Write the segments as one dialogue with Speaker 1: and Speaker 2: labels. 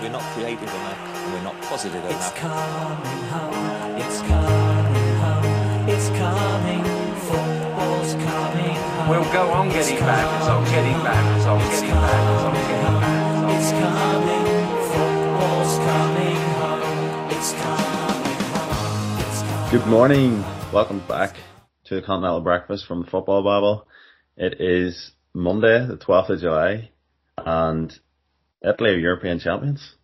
Speaker 1: we're not creative enough, and we're not positive
Speaker 2: It's
Speaker 1: enough.
Speaker 2: coming home, it's coming home, it's coming, football's coming home.
Speaker 3: We'll go on
Speaker 2: It's
Speaker 3: getting back, it's on getting back, it's on
Speaker 2: coming,
Speaker 3: getting back, it's on getting back,
Speaker 2: It's
Speaker 3: it's
Speaker 2: coming, football's coming home, it's coming home, it's coming.
Speaker 4: Good morning. Welcome back to the Continental Breakfast from the Football Babble. It is Monday, the 12th of July, and Italy are European champions.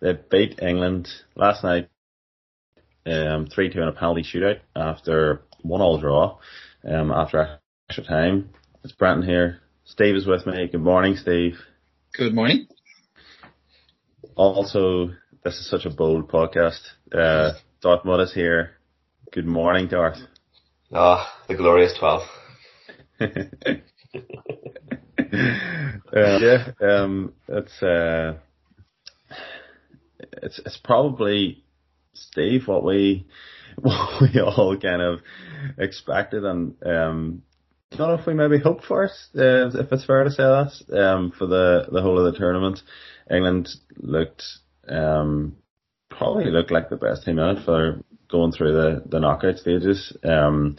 Speaker 4: They beat England last night um, 3-2 in a penalty shootout after one all draw um, after extra time. It's Brenton here. Steve is with me. Good morning, Steve.
Speaker 5: Good morning.
Speaker 4: Also, this is such a bold podcast. Uh, Darth Mudd is here. Good morning, Darth.
Speaker 6: Ah, the glorious 12.
Speaker 4: Uh, yeah, um, it's uh, it's it's probably Steve what we what we all kind of expected, and um, I don't know if we maybe hoped for it. Uh, if it's fair to say that um, for the the whole of the tournament, England looked um, probably looked like the best team it for going through the the knockout stages. Um,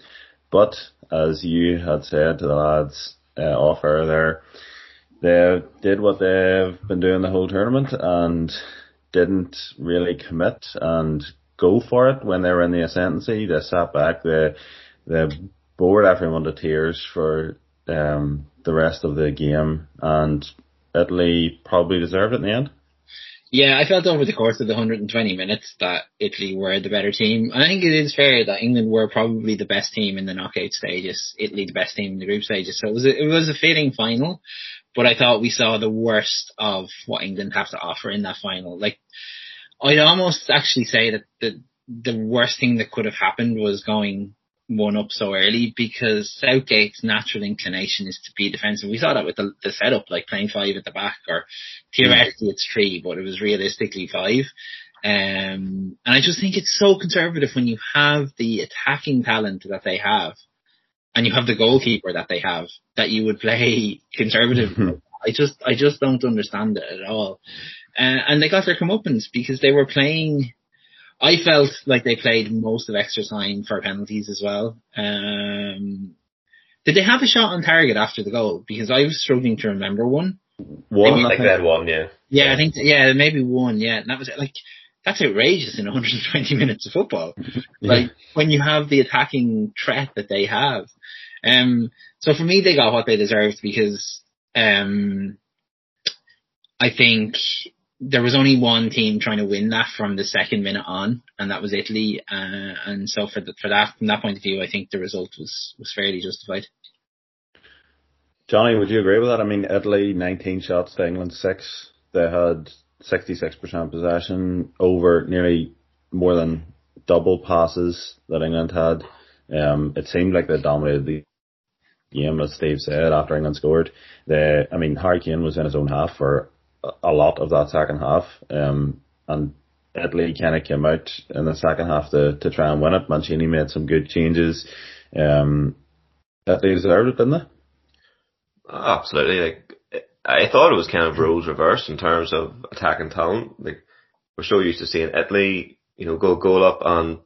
Speaker 4: but as you had said to the lads uh, off air there, they did what they've been doing the whole tournament and didn't really commit and go for it when they were in the ascendancy. They sat back. They they bored everyone to tears for um, the rest of the game, and Italy probably deserved it in the end.
Speaker 5: Yeah, I felt over the course of the 120 minutes that Italy were the better team. I think it is fair that England were probably the best team in the knockout stages, Italy the best team in the group stages. So it was a, it was a fitting final, but I thought we saw the worst of what England have to offer in that final. Like, I'd almost actually say that the the worst thing that could have happened was going one up so early because Southgate's natural inclination is to be defensive. We saw that with the, the setup, like playing five at the back, or theoretically it's three, but it was realistically five. Um, and I just think it's so conservative when you have the attacking talent that they have, and you have the goalkeeper that they have, that you would play conservative. I just, I just don't understand it at all. Uh, and they got their comeuppance because they were playing. I felt like they played most of extra time for penalties as well. Um, did they have a shot on target after the goal? Because I was struggling to remember one.
Speaker 4: One,
Speaker 6: I
Speaker 4: I
Speaker 6: think
Speaker 4: think,
Speaker 6: they had one, yeah.
Speaker 5: Yeah, I think yeah, maybe one. Yeah, and that was it. Like that's outrageous in 120 minutes of football. Like when you have the attacking threat that they have. Um, so for me, they got what they deserved because um, I think there was only one team trying to win that from the second minute on, and that was Italy. Uh, and so for the, for that from that point of view, I think the result was was fairly justified.
Speaker 4: Johnny, would you agree with that? I mean, Italy 19 shots to England 6. They had 66% possession over nearly more than double passes that England had. Um, it seemed like they dominated the game, as Steve said, after England scored. They, I mean, Harry Kane was in his own half for a- lot of that second half. Um, and Italy kind of came out in the second half to, to try and win it. Mancini made some good changes. Um, Italy deserved it, didn't they?
Speaker 6: Absolutely. Like, I thought it was kind of rules reversed in terms of attacking talent. Like, we're so used to seeing Italy, you know, go goal up on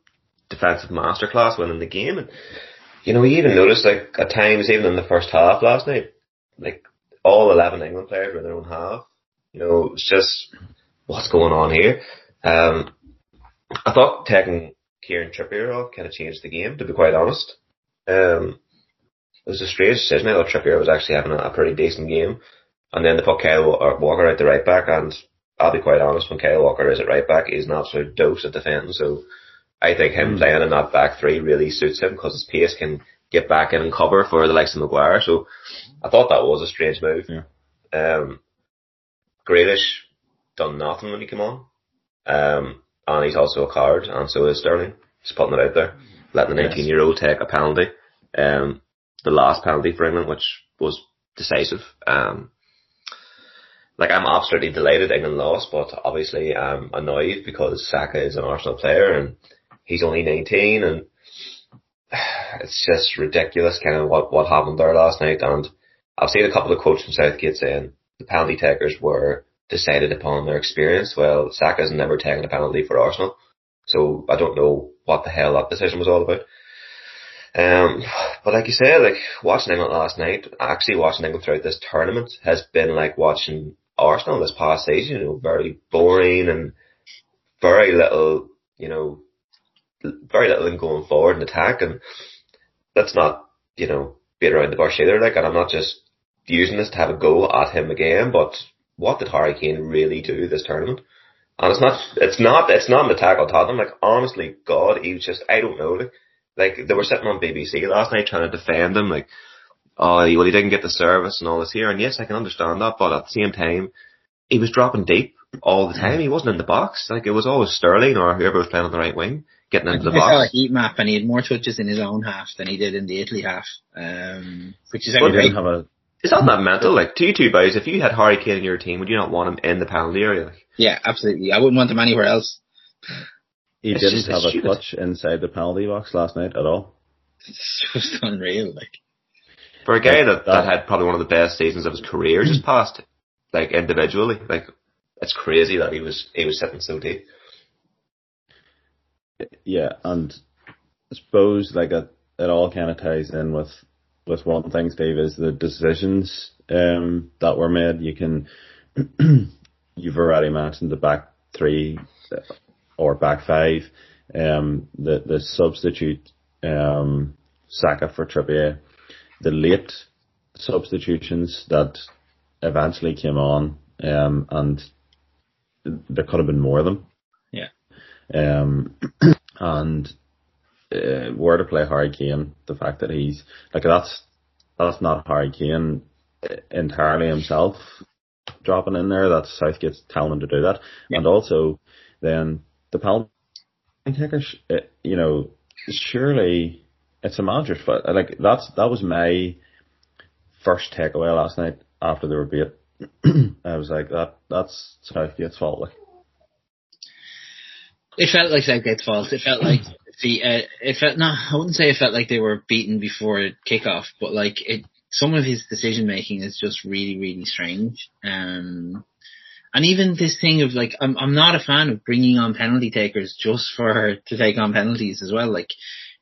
Speaker 6: defensive masterclass winning the game. And, you know, we even noticed, like, at times, even in the first half last night, like, all 11 England players were in their own half. You know, it's just, what's going on here? Um, I thought taking Kieran Trippier off kind of changed the game, to be quite honest. Um, it was a strange decision. I thought Trippier was actually having a, a pretty decent game. And then they put Kyle Walker at the right back, and I'll be quite honest, when Kyle Walker is at right back, he's an absolute dose at defending. So I think him playing in that back three really suits him because his pace can get back in and cover for the likes of Maguire. So I thought that was a strange move.
Speaker 4: Yeah.
Speaker 6: Um, Grealish done nothing when he came on. Um, and he's also a card, and so is Sterling. Just putting it out there. Letting the 19 year old take a penalty. Um, the last penalty for England, which was decisive. Um, like I'm absolutely delighted England lost, but obviously I'm annoyed because Saka is an Arsenal player and he's only 19 and it's just ridiculous kind of what, what happened there last night. And I've seen a couple of quotes from Southgate saying the penalty takers were decided upon their experience. Well, Saka's never taken a penalty for Arsenal, so I don't know what the hell that decision was all about. Um, but like you said, like watching England last night, actually watching England throughout this tournament has been like watching Arsenal this past season. You know, very boring and very little, you know, very little in going forward and attack, and that's not, you know, beat around the bush either. Like, and I'm not just using this to have a go at him again, but what did Harry Kane really do this tournament? And it's not, it's not, it's not an attack on Tottenham. Like, honestly, God, he was just, I don't know. Like, like they were sitting on BBC last night trying to defend him, like, oh, well, he didn't get the service and all this here. And yes, I can understand that, but at the same time, he was dropping deep all the time. He wasn't in the box. Like, it was always Sterling or whoever was playing on the right wing getting into the
Speaker 5: I saw a
Speaker 6: box.
Speaker 5: heat map and he had more touches in his own half than he did in the Italy half, um, which is
Speaker 4: He didn't
Speaker 5: great.
Speaker 4: have a
Speaker 6: Is that not mental? Like, to you two boys, if you had Harry Kane in your team, would you not want him in the penalty area? Like,
Speaker 5: Yeah, absolutely. I wouldn't want him anywhere else.
Speaker 4: he
Speaker 6: It's
Speaker 4: didn't
Speaker 6: just-
Speaker 4: have a
Speaker 6: stupid.
Speaker 4: touch inside the penalty box last night at all.
Speaker 5: It's just unreal. Like,
Speaker 6: for a guy that, that
Speaker 4: That-
Speaker 6: had probably one of the best seasons of his career just passed, like individually, like it's crazy that he was he was sitting so deep.
Speaker 4: Yeah, and I suppose like it, it all kind of ties in with with one thing, Steve, is the decisions um, that were made. You can you've already mentioned the back three uh, or back five, um, the the substitute um, Saka for Trippier, the late substitutions that eventually came on, um, and there could have been more of them.
Speaker 5: Yeah.
Speaker 4: Um, and uh, where to play Harry Kane, the fact that he's like that's that's not Harry Kane entirely himself dropping in there. That's Southgate's telling him to do that,
Speaker 5: Yeah.
Speaker 4: and also then the penalty takers. uh, You know, surely it's a manager's fault. Like that's that was my first takeaway last night after the beat. I was like that. That's Southgate's fault. Like.
Speaker 5: it felt like Southgate's fault. It felt like the, uh, it felt, no, I wouldn't say it felt like they were beaten before kickoff, but like it, some of his decision making is just really, really strange. Um, and even this thing of like, I'm, I'm not a fan of bringing on penalty takers just for, to take on penalties as well. Like,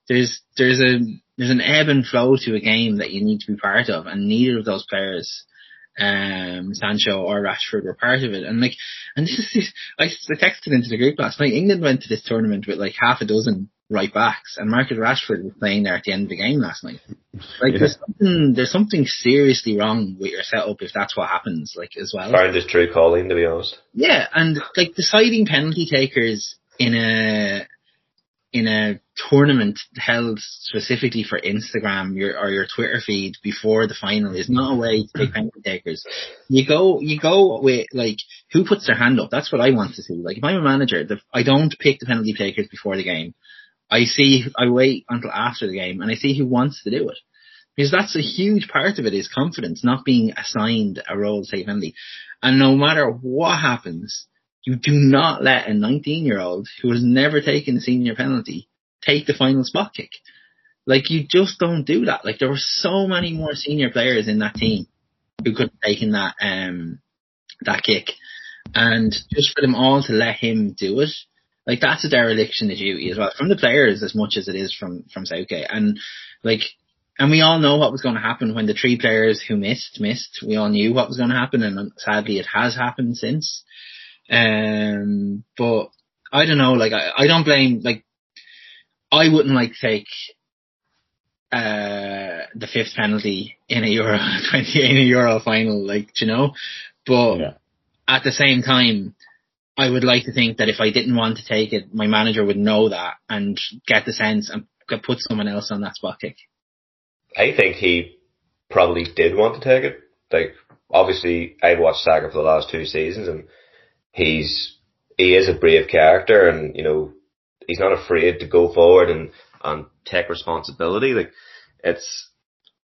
Speaker 5: there's, there's a, there's an ebb and flow to a game that you need to be part of and neither of those players, um, Sancho or Rashford were part of it. And like, and this is, I, I texted into the group last night. England went to this tournament with like half a dozen right backs and Marcus Rashford was playing there at the end of the game last night. Like
Speaker 4: Yeah.
Speaker 5: there's something, there's something seriously wrong with your setup if that's what happens, like as well.
Speaker 6: Found his true calling, to be honest.
Speaker 5: Yeah, and like deciding penalty takers in a in a tournament held specifically for Instagram your or your Twitter feed before the final is not a way to take penalty takers. You go you go with like who puts their hand up. That's what I want to see. Like if I'm a manager, the, I don't pick the penalty takers before the game. I see I wait until after the game and I see who wants to do it. Because that's a huge part of it is confidence, not being assigned a role penalty. And no matter what happens, you do not let a 19 year old who has never taken a senior penalty take the final spot kick. Like you just don't do that. Like there were so many more senior players in that team who could have taken that, um, that kick. And just for them all to let him do it, like that's a dereliction of duty as well from the players as much as it is from, from Southgate. And like, and we all know what was going to happen when the three players who missed, missed. We all knew what was going to happen and sadly it has happened since. Um, but I don't know, like I, I don't blame, like I wouldn't like take, uh, the fifth penalty in a Euro 20, in a Euro final, like, do you know, but
Speaker 4: Yeah.
Speaker 5: at the same time, I would like to think that if I didn't want to take it, my manager would know that and get the sense and put someone else on that spot kick.
Speaker 6: I think he probably did want to take it. Like, obviously, I've watched Saka for the last two seasons, and he's he is a brave character, and you know he's not afraid to go forward and and take responsibility. Like, it's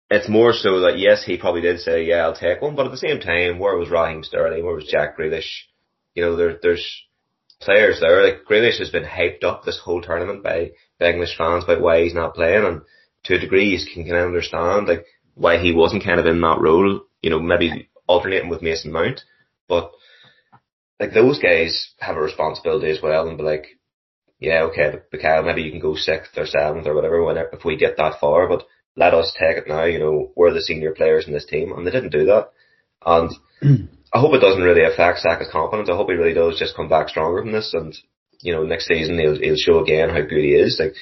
Speaker 6: it's more so that yes, he probably did say, yeah, I'll take one, but at the same time, where was Raheem Sterling? Where was Jack Grealish? You know, there there's players there. Like Grealish has been hyped up this whole tournament by, by English fans about why he's not playing, and to a degree, you can kind of understand like why he wasn't kind of in that role. You know, maybe alternating with Mason Mount, but like those guys have a responsibility as well and be like, yeah, okay, Mikhail, maybe you can go sixth or seventh or whatever if we get that far, but let us take it now, you know, we're the senior players in this team, and they didn't do that. And I hope it doesn't really affect Saka's confidence. I hope he really does just come back stronger from this, and you know, next season he'll he'll show again how good he is. Like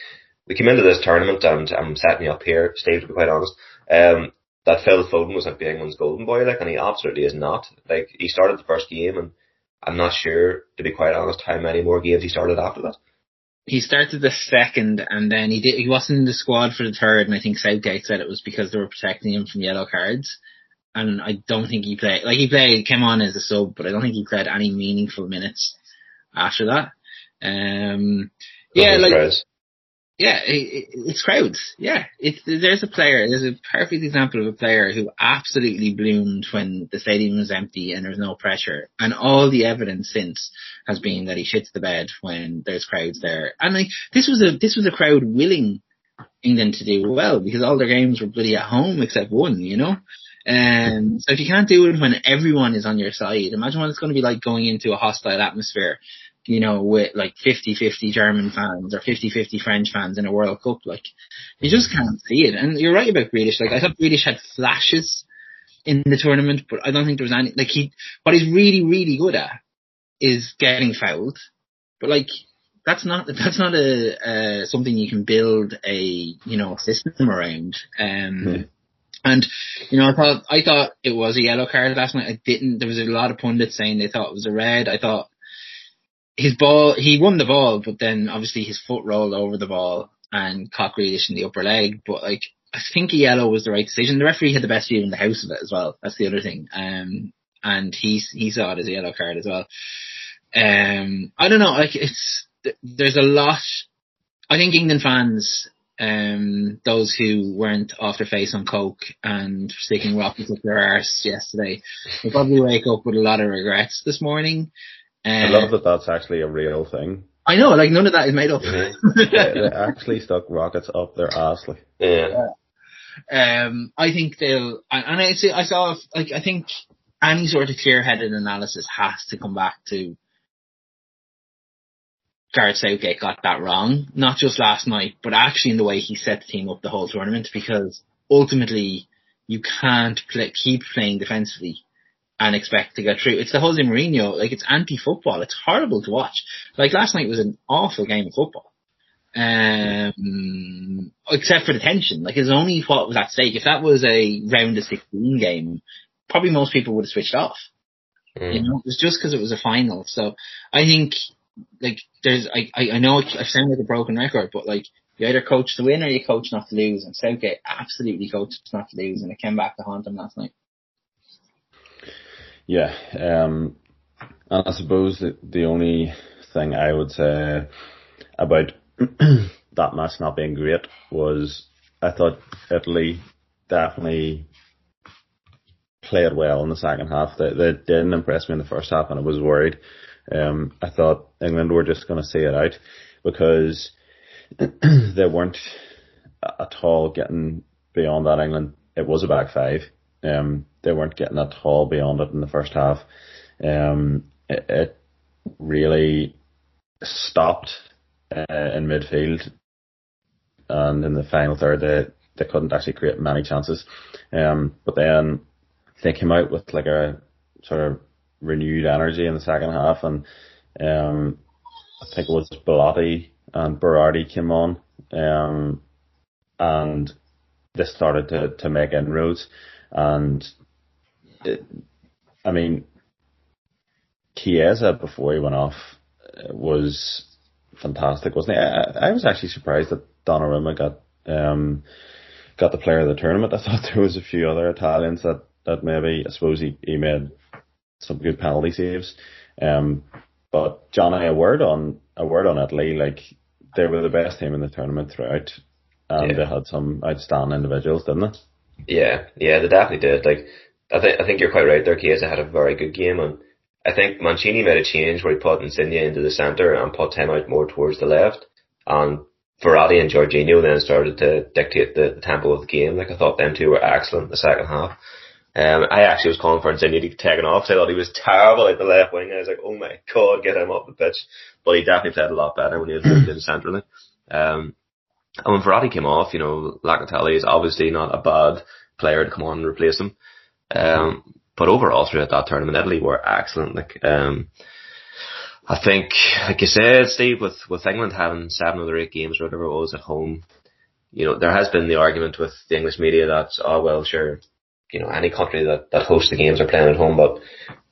Speaker 6: we came into this tournament, and I'm setting you up here, Steve, to be quite honest. Um, that Phil Foden was be England's golden boy, like, and he absolutely is not. Like he started the first game, and I'm not sure, to be quite honest, how many more games he started after that.
Speaker 5: He started the second, and then he did. He wasn't in the squad for the third, and I think Southgate said it was because they were protecting him from yellow cards. And I don't think he played. Like he played, came on as a sub, but I don't think he played any meaningful minutes after that. Um, yeah, like yeah, it, it, it's crowds. Yeah, it's there's a player. There's a perfect example of a player who absolutely bloomed when the stadium was empty and there was no pressure. And all the evidence since has been that he shits the bed when there's crowds there. And like this was a this was a crowd willing England to do well because all their games were bloody at home except one. You know. Um, so if you can't do it when everyone is on your side, imagine what it's going to be like going into a hostile atmosphere you know, with like 50-50 German fans or 50-50 French fans in a World Cup. Like, you just can't see it. And you're right about Grealish. Like, I thought Grealish had flashes in the tournament, but I don't think there was any, like he, what he's really, really good at is getting fouled. But like, that's not, that's not a, uh, something you can build a, you know, system around. Um,
Speaker 4: Hmm.
Speaker 5: And, you know, I thought, I thought it was a yellow card last night. I didn't, there was a lot of pundits saying they thought it was a red. I thought, his ball, he won the ball, but then obviously his foot rolled over the ball and caught Grealish in the upper leg. But like, I think a yellow was the right decision. The referee had the best view in the house of it as well. That's the other thing. Um, and he he saw it as a yellow card as well. Um, I don't know. Like, it's there's a lot. I think England fans, um, those who weren't off their face on coke and sticking rockets up their arse yesterday, will probably wake up with a lot of regrets this morning.
Speaker 4: I
Speaker 5: Um,
Speaker 4: love that that's actually a real thing.
Speaker 5: I know, like none of that is made up.
Speaker 6: Mhm.
Speaker 4: they, they actually stuck rockets up their ass. Like,
Speaker 6: Yeah.
Speaker 5: um, I think they'll, and and I see, I saw, like, I think any sort of clear-headed analysis has to come back to Gareth Southgate got that wrong, not just last night, but actually in the way he set the team up the whole tournament, because ultimately you can't play, keep playing defensively and expect to get through. It's the Jose Mourinho, like it's anti-football. It's horrible to watch. Like last night was an awful game of football. Um, except for the tension. Like it's only what was at stake. If that was a round of 16 game, probably most people would have switched off.
Speaker 6: Mm.
Speaker 5: You know, it was just because it was a final. So I think, like, there's, I, I, I know I sound like a broken record, but like, you either coach to win or you coach not to lose. And Southgate absolutely coached not to lose, and it came back to haunt him last night.
Speaker 4: yeah, um, and I suppose that the only thing I would say about that match not being great was I thought Italy definitely played well in the second half. They, they didn't impress me in the first half, and I was worried. Um, I thought England were just going to see it out because they weren't at all getting beyond that. England, it was a back five. Um, they weren't getting at all beyond it in the first half. Um, it, it really stopped uh, in midfield, and in the final third, they they couldn't actually create many chances. Um, but then they came out with like a sort of renewed energy in the second half, and um, I think it was Belotti and Berardi came on, um, and they started to to make inroads, and it, I mean, Chiesa before he went off uh, was fantastic, wasn't he? I, I was actually surprised that Donnarumma got um got the player of the tournament. I thought there was a few other Italians that that maybe I suppose he, he made some good penalty saves. Um, but Johnny, a word on a word on Italy, like they were the best team in the tournament throughout, and
Speaker 6: Yeah.
Speaker 4: they had some outstanding individuals, didn't they?
Speaker 6: Yeah, yeah, they definitely did. Like, I think I think you're quite right there. Chiesa had a very good game, and I think Mancini made a change where he put Insigne into the centre and put him out more towards the left, and Verratti and Jorginho then started to dictate the, the tempo of the game. Like I thought them two were excellent in the second half. Um, I actually was calling for Insigne to get taken off. 'cause I thought he was terrible at the left wing. I was like, oh my god, get him off the pitch. But he definitely played a lot better when he was moved centrally. Um, and when Verratti came off, you know, Locatelli is obviously not a bad player to come on and replace him. Um, but overall throughout that tournament, Italy were excellent. Like, um, I think, like you said, Steve, with, with England having seven of their eight games or whatever it was at home, you know, there has been the argument with the English media that, oh well, sure, you know, any country that, that hosts the games are playing at home, but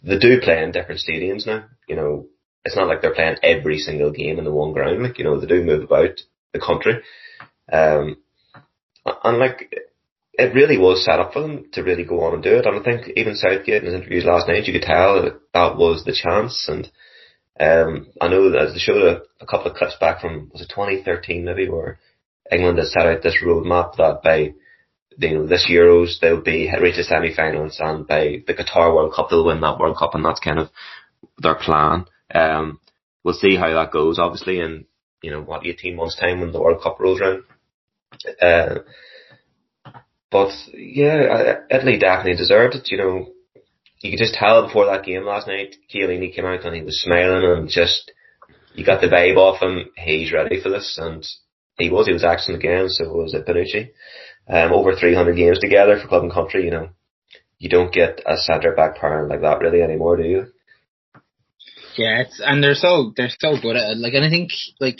Speaker 6: they do play in different stadiums now. You know, it's not like they're playing every single game in the one ground. Like, you know, they do move about the country. Um, and like, it really was set up for them to really go on and do it. And I think even Southgate in his interviews last night, you could tell that that was the chance. And, um, I know that they showed a, a couple of clips back from, was it 2013 maybe, where England had set out this roadmap that by, you know, this Euros they'll be reach the semi-finals and by the Qatar World Cup they'll win that World Cup and that's kind of their plan. Um, we'll see how that goes obviously in, you know, what, 18 months time when the World Cup rolls around. Uh, but yeah, Italy definitely deserved it. You know, you could just tell before that game last night, Chiellini came out and he was smiling and just, you got the vibe off him. He's ready for this, and he was. He was excellent again. So was it Bonucci. Um, over 300 games together for club and country. You know, you don't get a centre back pairing like that really anymore, do you?
Speaker 5: Yeah, it's, and they're so they're so good at it. Like, and I think like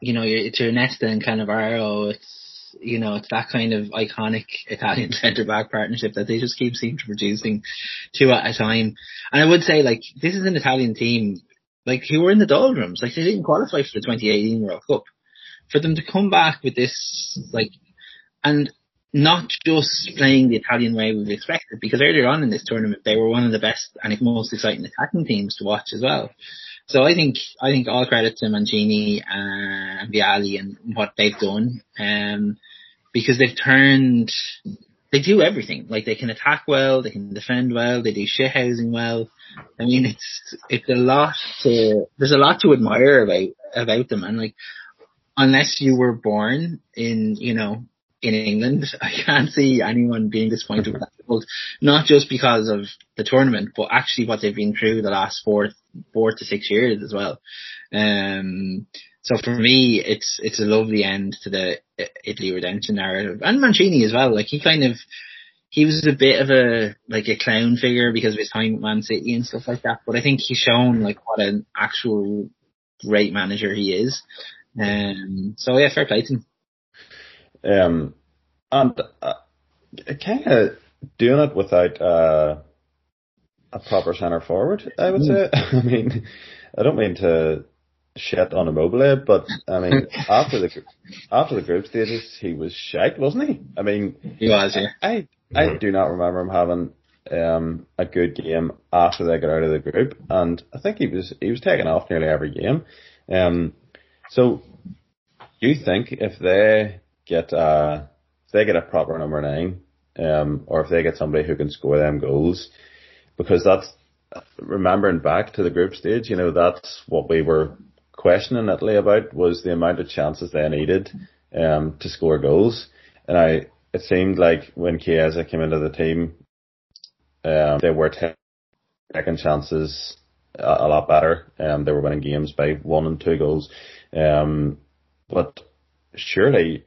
Speaker 5: you know, it's your Nesta and Cannavaro. It's you know, it's that kind of iconic Italian centre back partnership that they just keep seem to producing two at a time. And I would say like this is an Italian team like who were in the doldrums. Like they didn't qualify for the 2018 World Cup. For them to come back with this like and not just playing the Italian way we've expected, because earlier on in this tournament they were one of the best and most exciting attacking teams to watch as well. So I think I think all credit to Mancini and Vialli and what they've done, um, because they've turned they do everything. Like they can attack well, they can defend well, they do shit housing well. I mean, it's it's a lot to there's a lot to admire about about them, and like unless you were born in you know in England, I can't see anyone being disappointed with that result. Not just because of the tournament, but actually what they've been through the last four, four to six years as well. Um, so for me, it's it's a lovely end to the Italy redemption narrative, and Mancini as well. Like he kind of he was a bit of a like a clown figure because of his time at Man City and stuff like that. But I think he's shown like what an actual great manager he is. Um, so yeah, fair play to him.
Speaker 4: Um, and uh, kind of doing it without uh, a proper centre forward, I would say. I mean, I don't mean to shit on a Immobile, but I mean, after the after the group stages, he was shite, wasn't he? I mean,
Speaker 5: He was, yeah.
Speaker 4: I I do not remember him having um, a good game after they got out of the group, and I think he was he was taken off nearly every game. Um, so, you think if they get uh, if they get a proper number nine, um, or if they get somebody who can score them goals, because that's remembering back to the group stage, you know, that's what we were questioning Italy about was the amount of chances they needed um, to score goals, and I it seemed like when Chiesa came into the team, um, they were ta- taking chances a, a lot better. Um, they were winning games by one and two goals. Um, but surely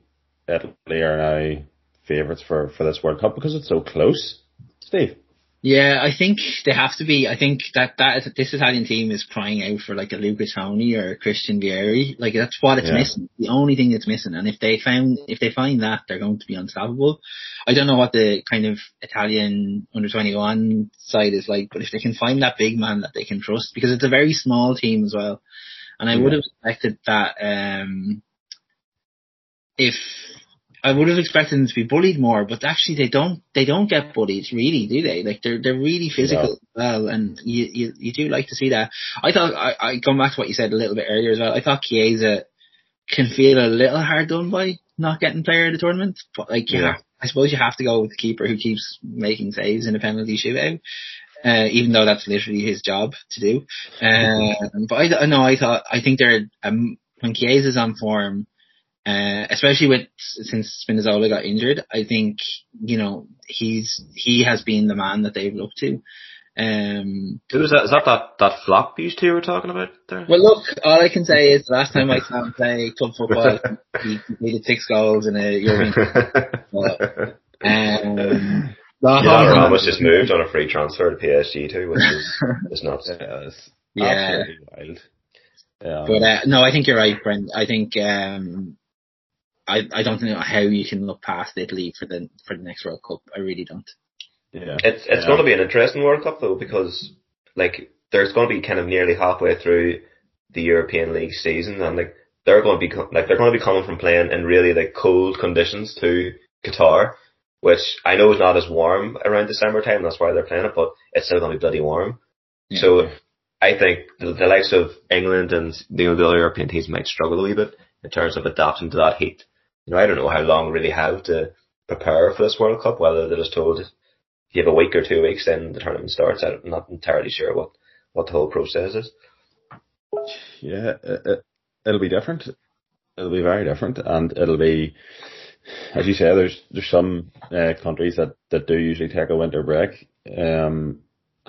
Speaker 4: Italy are now favourites for, for this World Cup because it's so close. Steve.
Speaker 5: Yeah, I think they have to be. I think that that is, this Italian team is crying out for like a Luca Toni or a Christian Vieri. Like that's what it's
Speaker 4: Yeah.
Speaker 5: missing. The only thing that's missing. And if they found, if they find that, they're going to be unstoppable. I don't know what the kind of Italian under 21 side is like, but if they can find that big man that they can trust, because it's a very small team as well. And I would have expected that, um, if I would have expected them to be bullied more, but actually they don't. They don't get bullied, really, do they? Like they're they're really physical as well, and you, you you do like to see that. I thought I, I going back to what you said a little bit earlier as well. I thought Chiesa can feel a little hard done by not getting player of the tournament, but like you
Speaker 4: Yeah.
Speaker 5: have, I suppose you have to go with the keeper who keeps making saves in a penalty shootout. Uh, even though that's literally his job to do. Um, but I, I know I thought, I think they're, um, when Chiesa's on form, Uh, especially with since Spinazzola got injured, I think you know he's he has been the man that they've looked to. Um,
Speaker 6: Who was that? Is that that, that flop you two were talking about there?
Speaker 5: well, look, all I can say is the last time I saw him play club football, he completed six goals in a European. Um,
Speaker 6: yeah,
Speaker 5: yeah,
Speaker 6: Ramos just moved on a free transfer to PSG too, which is, is nuts.
Speaker 4: Yeah, it's
Speaker 5: Yeah.
Speaker 4: absolutely wild. Um,
Speaker 5: But uh, no, I think you're right, Brent. I think um, I I don't know how you can look past Italy for the for the next World Cup. I really don't.
Speaker 4: yeah,
Speaker 6: It's it's
Speaker 4: Yeah.
Speaker 6: going to be an interesting World Cup though because like there's going to be kind of nearly halfway through the European League season and like they're going to be like they're going to be coming from playing in really like cold conditions to Qatar, which I know is not as warm around December time. That's why they're playing it, but it's still going to be bloody warm.
Speaker 5: Yeah.
Speaker 6: So I think the, the likes of England and you know the other European teams might struggle a wee bit in terms of adapting to that heat. You know, I don't know how long really have to prepare for this World Cup. Whether they're just told you have a week or two weeks, then the tournament starts. I'm not entirely sure what what the whole process is.
Speaker 4: yeah, it, it'll be different. It'll be very different, and it'll be, as you say, there's there's some uh, countries that that do usually take a winter break, um,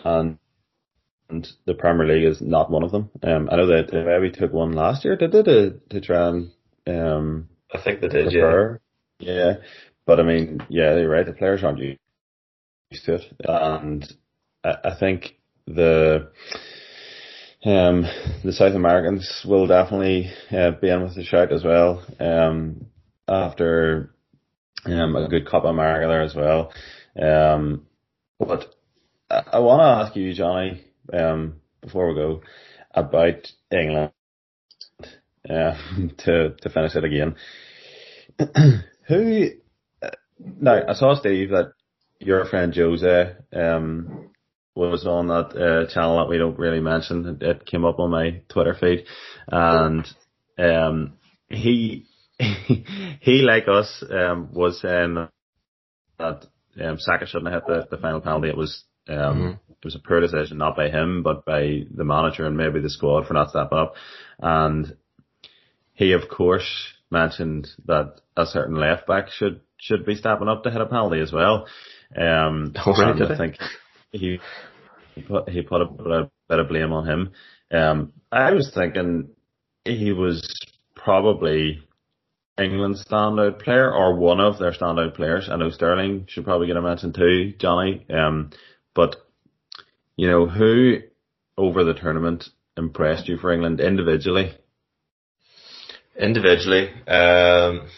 Speaker 4: and and the Premier League is not one of them. Um, I know that they maybe took one last year, did they, to to try and um
Speaker 6: I think they did, yeah.
Speaker 4: Yeah, but I mean, yeah, you're right. The players aren't used to it, and I, I think the um the South Americans will definitely uh, be in with the shout as well. Um, after um a good Copa America there as well. Um, but I, I want to ask you, Johnny, um, before we go, about England. To to finish it again. Who uh, now I saw Steve that your friend Jose um was on that uh, channel that we don't really mention. It, came up on my Twitter feed, and um he he like us um was saying that um Saka shouldn't have hit the, the final penalty. It was um it was a poor decision, not by him, but by the manager and maybe the squad for not stepping up. And he of course mentioned that a certain left back should should be stepping up to hit a penalty as well. Um,
Speaker 6: Oh, really,
Speaker 4: I think he he put he put a bit of, bit of blame on him. Um, I was thinking he was probably England's standout player or one of their standout players. I know Sterling should probably get a mention too, Johnny. Um, but you know who over the tournament impressed you for England individually?
Speaker 6: Individually, um,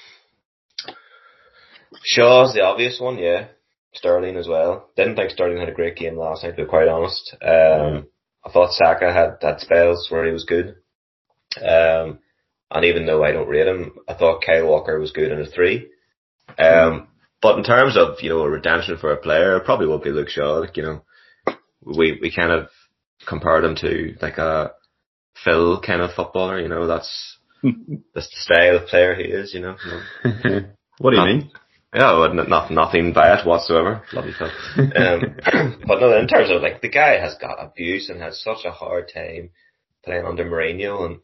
Speaker 6: Shaw's the obvious one, yeah. Sterling as well. Didn't think Sterling had a great game last night, to be quite honest. Um, I thought Saka had had spells where he was good. Um, and even though I don't rate him, I thought Kyle Walker was good in a three. Um, but in terms of, you know, a redemption for a player, it probably would be Luke Shaw. Like, you know, we, we kind of compared him to like a Phil kind of footballer, you know, that's the style of player he is, you know.
Speaker 4: what do you
Speaker 6: Not-
Speaker 4: mean?
Speaker 6: Yeah, well, n- not, nothing bad whatsoever. Lovely Phil. Um, but no, in terms of like, the guy has got abuse and has such a hard time playing under Mourinho and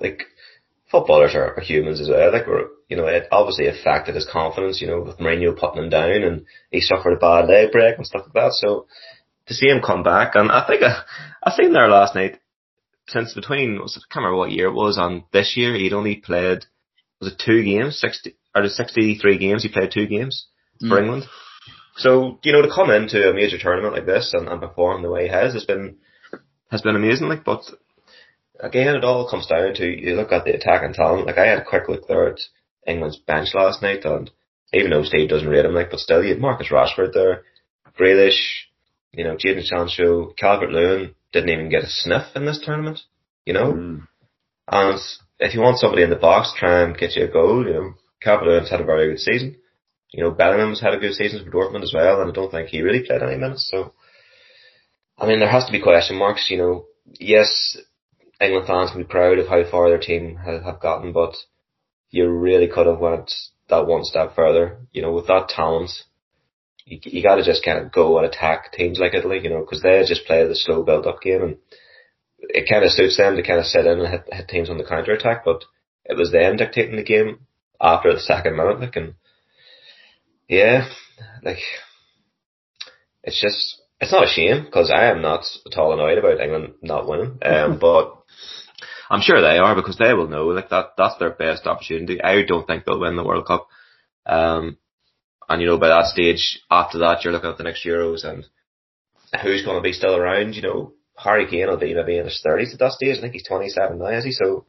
Speaker 6: like, footballers are, are humans as well. Like, we're, you know, it obviously affected his confidence, you know, with Mourinho putting him down and he suffered a bad leg break and stuff like that. So, to see him come back, and I think I, I seen there last night, since between, was it, I can't remember what year it was, and this year he'd only played, was it two games, 60, out of 63 games, he played two games for
Speaker 5: Mm.
Speaker 6: England. So, you know, to come into a major tournament like this and, and perform the way he has, has been, has been amazing, like, but again, it all comes down to, you look at the attack and talent, like I had a quick look there at England's bench last night, and even though Steve doesn't rate him, like, but still, you had Marcus Rashford there, Grealish, you know, Jadon Sancho, Calvert Lewin didn't even get a sniff in this tournament, you know?
Speaker 4: Mm.
Speaker 6: And if you want somebody in the box try and get you a goal, you know, Lewin's had a very good season. You know, Bellingham's had a good season for Dortmund as well, and I don't think he really played any minutes. So, I mean, there has to be question marks. You know, yes, England fans can be proud of how far their team have, have gotten, but you really could have went that one step further. You know, with that talent, you, you got to just kind of go and attack teams like Italy. You know, because they just play the slow build-up game, and it kind of suits them to kind of sit in and hit, hit teams on the counter attack. But it was them dictating the game after the second minute. Like, and yeah, like it's just it's not a shame because I am not at all annoyed about England not winning. Um, but I'm sure they are because they will know like that that's their best opportunity. I don't think they'll win the World Cup. Um, and you know by that stage after that you're looking at the next Euros and who's going to be still around. You know Harry Kane will be maybe in his thirties at that stage. I think he's 27 now, is he? So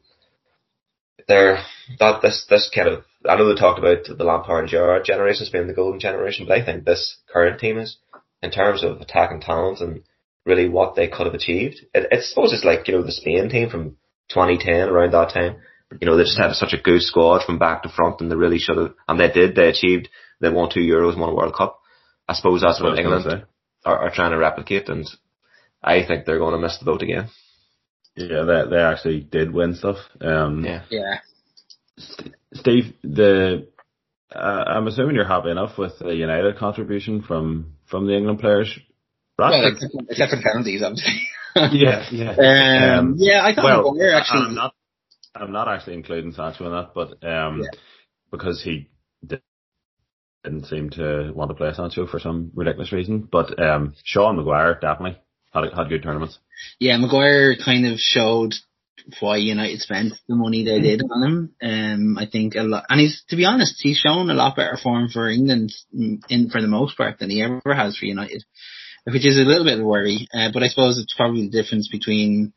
Speaker 6: they're that this this kind of I know they talked about the Lampard and Gerrard generations being the golden generation, but I think this current team is in terms of attacking talent and really what they could have achieved. It, I suppose it's like you know the Spain team from 2010 around that time. You know they just had such a good squad from back to front, and they really should have, and they did. They achieved. They won two Euros, won a World Cup. I suppose that's,
Speaker 4: That's what
Speaker 6: what England are, are trying to replicate, and I think they're going to miss the boat again.
Speaker 4: Yeah, they they actually did win stuff. Um,
Speaker 6: Yeah.
Speaker 5: Yeah.
Speaker 4: Steve, the uh, I'm assuming you're happy enough with the United contribution from from the England players.
Speaker 5: Well,
Speaker 4: Rashford-
Speaker 5: except, except for penalties, obviously.
Speaker 4: yeah, yeah.
Speaker 5: Um, yeah, I thought
Speaker 4: well,
Speaker 5: Maguire actually.
Speaker 4: I'm not. I'm not actually including Sancho in that, but um,
Speaker 5: Yeah.
Speaker 4: because he di- didn't seem to want to play Sancho for some ridiculous reason. But um, Sean Maguire definitely had had good tournaments.
Speaker 5: Yeah, Maguire kind of showed why United spent the money they did on him. Um, I think a lot, and he's to be honest, he's shown a lot better form for England in for the most part than he ever has for United, which is a little bit of a worry. Uh, but I suppose it's probably the difference between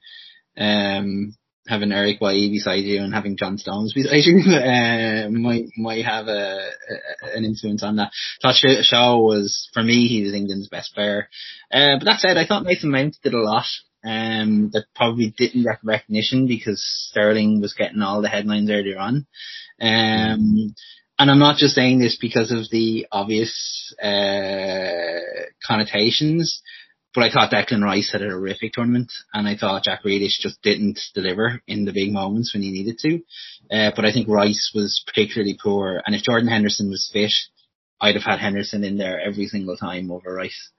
Speaker 5: um having Eric Bailly beside you and having John Stones beside you uh, might might have a, a an influence on that. Thought Shaw- was for me he was England's best player. Uh, but that said, I thought Mason Mount did a lot um, that probably didn't get recognition because Sterling was getting all the headlines earlier on. Um, and I'm not just saying this because of the obvious uh, connotations, but I thought Declan Rice had a horrific tournament, and I thought Jack Grealish just didn't deliver in the big moments when he needed to. Uh, but I think Rice was particularly poor, and if Jordan Henderson was fit, I'd have had Henderson in there every single time over Rice.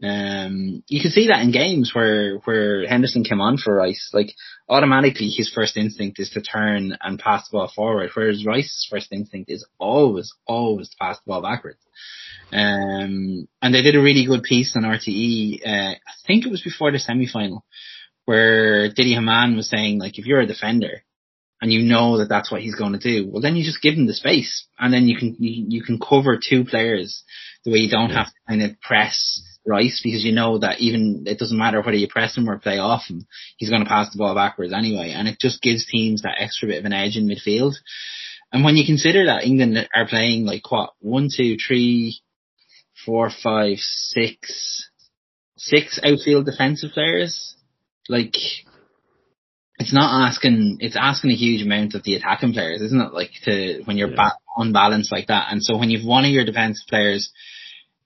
Speaker 5: Um, you can see that in games where where Henderson came on for Rice, like automatically his first instinct is to turn and pass the ball forward, whereas Rice's first instinct is always always to pass the ball backwards. Um, and they did a really good piece on RTE. Uh, I think it was before the semi final, where Didi Hamann was saying like if you're a defender and you know that that's what he's going to do, well then you just give him the space, and then you can you, you can cover two players the way you don't have to kind of press Rice because you know that even it doesn't matter whether you press him or play off him, he's going to pass the ball backwards anyway, and it just gives teams that extra bit of an edge in midfield. And when you consider that England are playing like what one, two, three, four, five, six, six outfield defensive players, like it's not asking it's asking a huge amount of the attacking players, isn't it? Like to when you're
Speaker 4: Yeah.
Speaker 5: ba- unbalanced like that, and so when you've one of your defensive players,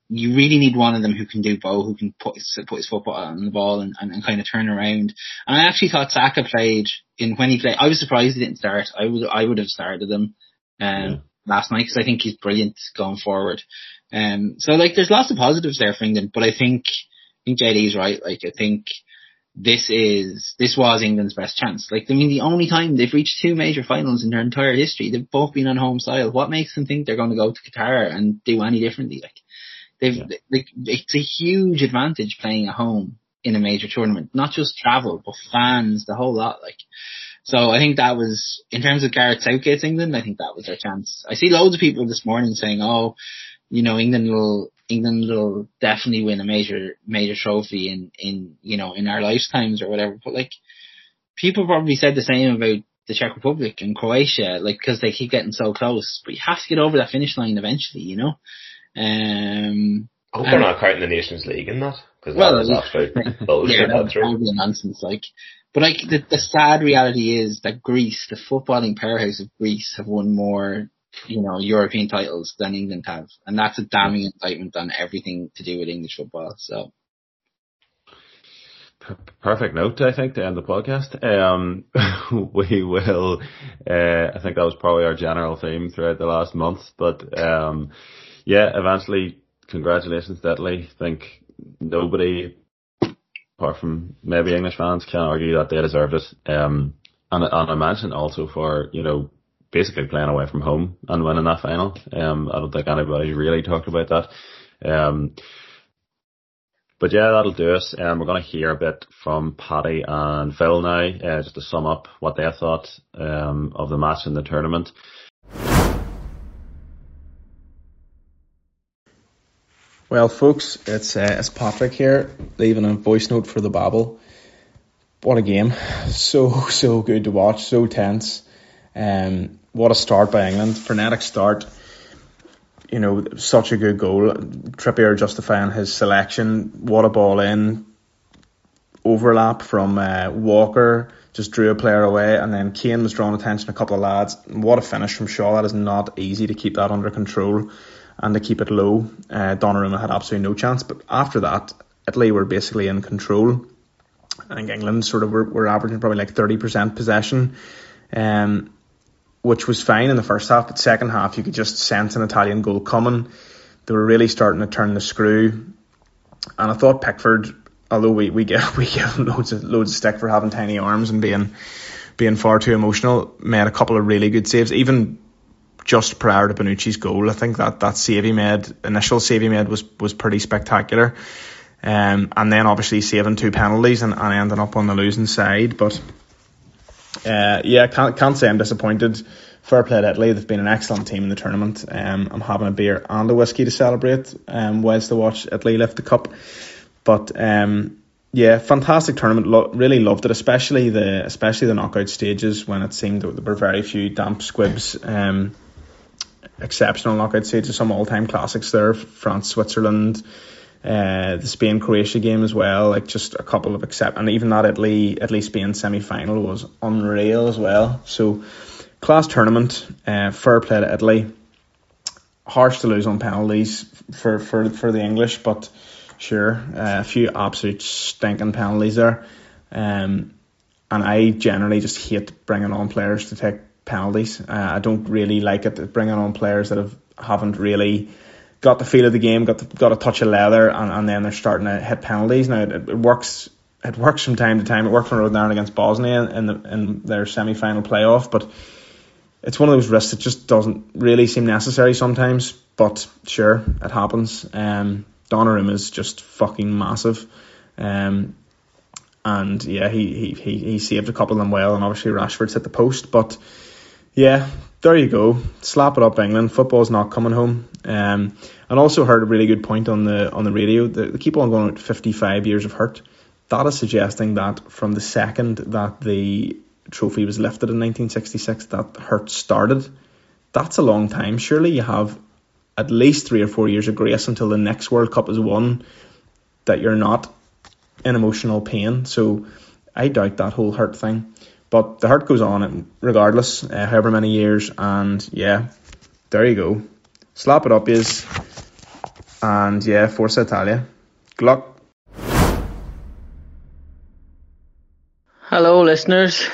Speaker 5: you really need one of them who can do both, who can put his, put his foot on the ball and, and, and kind of turn around. And I actually thought Saka played in when he played. I was surprised he didn't start. I would I would have started him um,
Speaker 4: Yeah.
Speaker 5: last night because I think he's brilliant going forward. Um, so like there's lots of positives there for England, but I think I think JD's right. Like I think this is this was England's best chance. Like I mean, the only time they've reached two major finals in their entire history, they've both been on home soil. What makes them think they're going to go to Qatar and do any differently? Like they've,
Speaker 4: Yeah.
Speaker 5: like, it's a huge advantage playing at home in a major tournament, not just travel, but fans, the whole lot. Like, so I think that was in terms of Gareth Southgate's England. I think that was their chance. I see loads of people this morning saying, "Oh, you know, England will England will definitely win a major major trophy in in you know in our lifetimes or whatever." But like, people probably said the same about the Czech Republic and Croatia, like because they keep getting so close. But you have to get over that finish line eventually, you know. Um,
Speaker 6: I hope they're not counting the Nations League in that because
Speaker 5: Well,
Speaker 6: that was absolute bullshit.
Speaker 5: yeah,
Speaker 6: that
Speaker 5: that
Speaker 6: through.
Speaker 5: would be nonsense. Like, but like the, the sad reality is that Greece, the footballing powerhouse of Greece, have won more, you know, European titles than England have, and that's a damning indictment on everything to do with English football. So,
Speaker 4: Perfect note, I think, to end the podcast. Um, we will, uh, I think that was probably our general theme throughout the last month, but, um, yeah, eventually, congratulations, Deadly. I think nobody, apart from maybe English fans, can argue that they deserved it. Um, and, and I mentioned also for, you know, basically playing away from home and winning that final. Um, I don't think anybody's really talked about that. Um, but yeah, that'll do us. Um, we're going to hear a bit from Paddy and Phil now, uh, just to sum up what they thought um, of the match in the tournament.
Speaker 7: Well, folks, it's uh, it's Patrick here, leaving a voice note for the Babble. What a game! So so good to watch, so tense. Um, what a start by England, frenetic start. You know, such a good goal. Trippier justifying his selection. What a ball in. Overlap from uh, Walker just drew a player away, and then Kane was drawing attention a couple of lads. What a finish from Shaw! That is not easy to keep that under control and to keep it low. Uh, Donnarumma had absolutely no chance, but after that, Italy were basically in control. I think England sort of were, were averaging probably like 30% possession, um, which was fine in the first half, but second half you could just sense an Italian goal coming. They were really starting to turn the screw, and I thought Pickford, although we, we give we give him loads of loads of stick for having tiny arms and being being far too emotional, made a couple of really good saves. Even just prior to Bonucci's goal. I think that that save he made, initial save he made was was pretty spectacular. Um, and then obviously saving two penalties and, and ending up on the losing side. But uh, yeah, can't can't say I'm disappointed. Fair play to Italy. They've been an excellent team in the tournament. Um, I'm having a beer and a whiskey to celebrate. Um, whilst to watch Italy lift the cup. But um, yeah, fantastic tournament. Lo- really loved it, especially the especially the knockout stages when it seemed that there were very few damp squibs. Um, exceptional knockout stages, some all time classics there. France, Switzerland, uh, the Spain Croatia game as well. Like just a couple of except, and even that Italy Italy Spain semi final was unreal as well. So class tournament. Uh, fair play to Italy. Harsh to lose on penalties for for for the English, but sure, uh, a few absolute stinking penalties there. Um, and I generally just hate bringing on players to take penalties. Uh, I don't really like it bringing on players that have haven't really got the feel of the game, got the, got a touch of leather, and, and then they're starting to hit penalties. Now it, it works. It works from time to time. It worked for Northern Ireland against Bosnia in the in their semi final playoff, but it's one of those risks that just doesn't really seem necessary sometimes. But sure, it happens. Um, Donnarumma is just fucking massive. Um, and yeah, he, he, he, he saved a couple of them well, and obviously Rashford's hit the post. But yeah, there you go. Slap it up, England. Football's not coming home. Um, and also heard a really good point on the on the radio. They keep on going with 55 years of hurt. That is suggesting that from the second that the trophy was lifted in 1966, that hurt started. That's a long time. Surely you have at least three or four years of grace until the next World Cup is won that you're not in emotional pain. So I doubt that whole hurt thing. But the hurt goes on regardless, uh, however many years. And yeah, there you go. Slap it up, is. And yeah, Forza Italia. Good luck.
Speaker 8: Hello, listeners.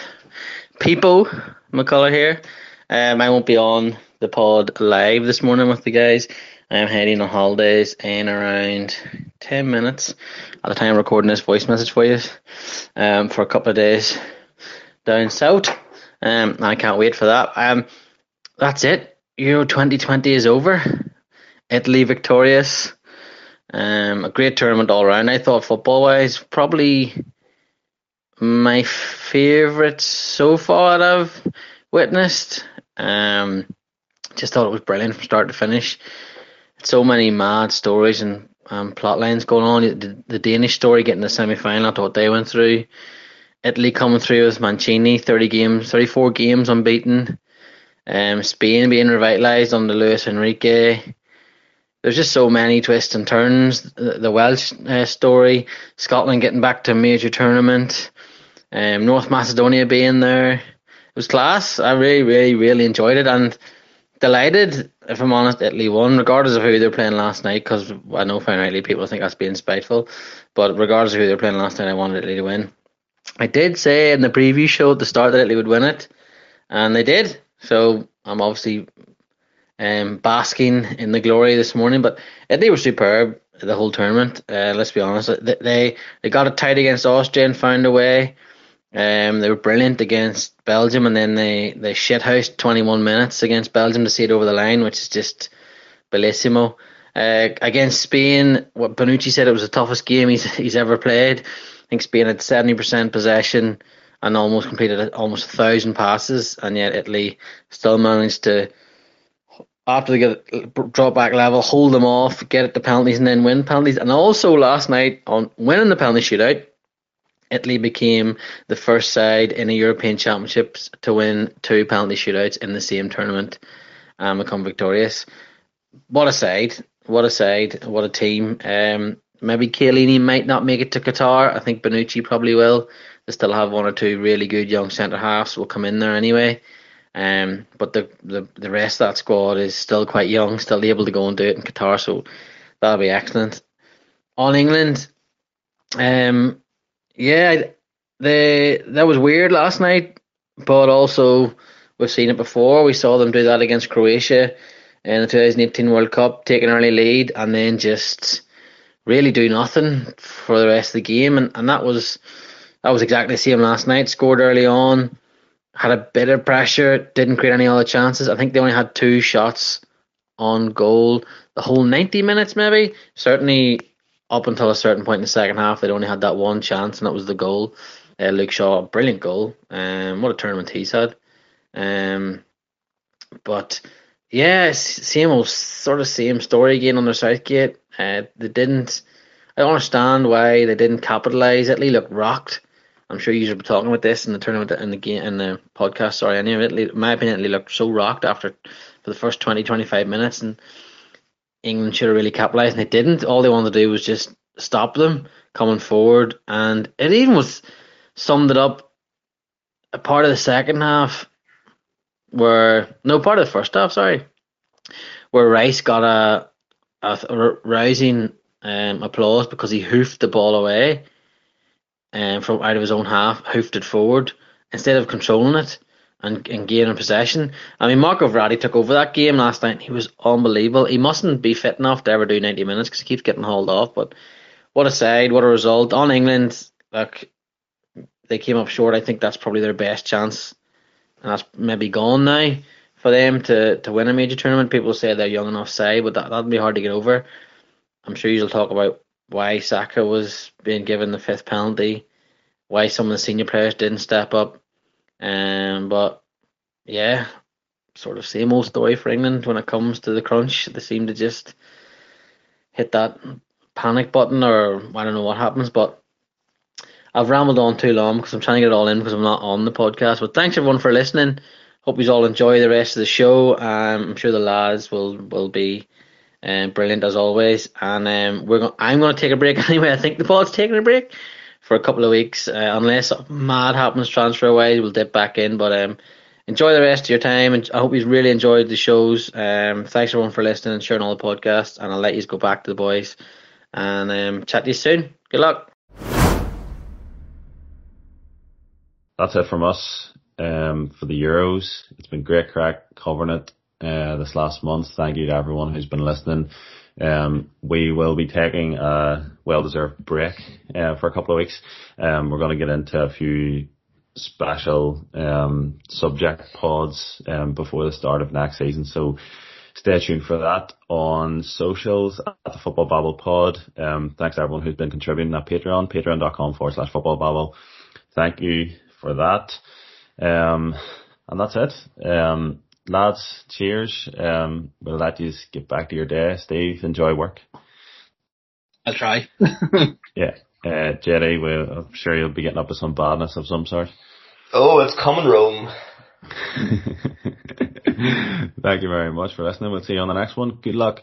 Speaker 8: People, McCullough here. Um, I won't be on the pod live this morning with the guys. I'm heading on holidays in around 10 minutes at the time recording this voice message for you um, for a couple of days down south. Um, I can't wait for that. Um, that's it. Euro 2020 is over. Italy victorious. Um, a great tournament all around. I thought football wise, probably my favourite so far that I've witnessed. Um, just thought it was brilliant from start to finish. So many mad stories and um, plot lines going on. The, the Danish story getting the semi final what they went through. Italy coming through with Mancini, 30 games, 34 games unbeaten. Um, Spain being revitalised under Luis Enrique. There's just so many twists and turns. The, Welsh uh, story, Scotland getting back to a major tournament, um, North Macedonia being there. It was class. I really, really, really enjoyed it and delighted, if I'm honest, Italy won, regardless of who they're playing last night, because I know finally people think that's being spiteful. But regardless of who they're playing last night, I wanted Italy to win. I did say in the preview show at the start that Italy would win it, and they did. So I'm obviously um, basking in the glory this morning. But Italy were superb the whole tournament. Uh, let's be honest, they they got it tight against Austria and found a way. Um, they were brilliant against Belgium, and then they they shithoused 21 minutes against Belgium to see it over the line, which is just bellissimo. Uh, against Spain, what Bonucci said it was the toughest game he's he's ever played. Think Spain had 70% possession and almost completed almost a thousand passes, and yet Italy still managed to, after they get drop back level, hold them off, get it to penalties, and then win penalties. And also last night on winning the penalty shootout, Italy became the first side in a European Championships to win two penalty shootouts in the same tournament and become victorious. What a side! What a side! What a team! Um, maybe Chiellini might not make it to Qatar. I think Bonucci probably will. They still have one or two really good young centre halves will come in there anyway. Um, but the, the the rest of that squad is still quite young, still able to go and do it in Qatar, so that'll be excellent. On England, um, yeah, they that was weird last night, but also we've seen it before. We saw them do that against Croatia in the 2018 World Cup, take an early lead and then just really do nothing for the rest of the game, and, and that was that was exactly the same last night. Scored early on, had a bit of pressure, didn't create any other chances. I think they only had two shots on goal the whole 90 minutes, maybe. Certainly up until a certain point in the second half, they'd only had that one chance, and that was the goal. Uh, Luke Shaw, brilliant goal. Um, what a tournament he's had. Um, but yeah, same old sort of same story again under Southgate. They didn't. I don't understand why they didn't capitalise. Italy looked rocked. I'm sure you should be talking about this in the tournament in the game in the podcast. Sorry, anyway, Italy, my opinion, Italy looked so rocked after for the first 20, 25 minutes, and England should have really capitalised, and they didn't. All they wanted to do was just stop them coming forward, and it even was summed it up. A part of the second half, where no part of the first half, sorry, where Rice got a, a, rising um, applause because he hoofed the ball away um, from out of his own half, hoofed it forward instead of controlling it and, and gaining possession. I mean, Marco Verratti took over that game last night. He was unbelievable. He mustn't be fit enough to ever do 90 minutes because he keeps getting hauled off. But what a side, what a result. On England, look, they came up short. I think that's probably their best chance. And that's maybe gone now for them to, to win a major tournament. People say they're young enough side, but that, that'd be hard to get over. I'm sure you'll talk about why Saka was being given the fifth penalty, why some of the senior players didn't step up. Um, but yeah, sort of same old story for England when it comes to the crunch. They seem to just hit that panic button, or I don't know what happens. But I've rambled on too long because I'm trying to get it all in because I'm not on the podcast. But thanks everyone for listening. Hope you all enjoy the rest of the show. Um, I'm sure the lads will will be um, brilliant as always. And um, we're I'm going to take a break anyway. I think the pod's taking a break for a couple of weeks, uh, unless mad happens transfer wise, we'll dip back in. But um, enjoy the rest of your time, and I hope you've really enjoyed the shows. Um, thanks everyone for listening and sharing all the podcasts, and I'll let you go back to the boys and um, chat to you soon. Good luck.
Speaker 4: That's it from us um, for the Euros. It's been great crack covering it uh, this last month. Thank you to everyone who's been listening. Um, we will be taking a well-deserved break uh, for a couple of weeks. Um, we're going to get into a few special um, subject pods um, before the start of next season. So stay tuned for that on socials at the Football Babble Pod. Um, thanks to everyone who's been contributing at Patreon, patreon.com forward slash football babble. Thank you for that. Um, and that's it. Um, lads, cheers. Um, we'll let you get back to your day. Steve, enjoy work.
Speaker 8: I'll try.
Speaker 4: Yeah. Uh, Jerry, well, I'm sure you'll be getting up to some badness of some sort.
Speaker 6: Oh, it's coming Rome.
Speaker 4: Thank you very much for listening. We'll see you on the next one. Good luck.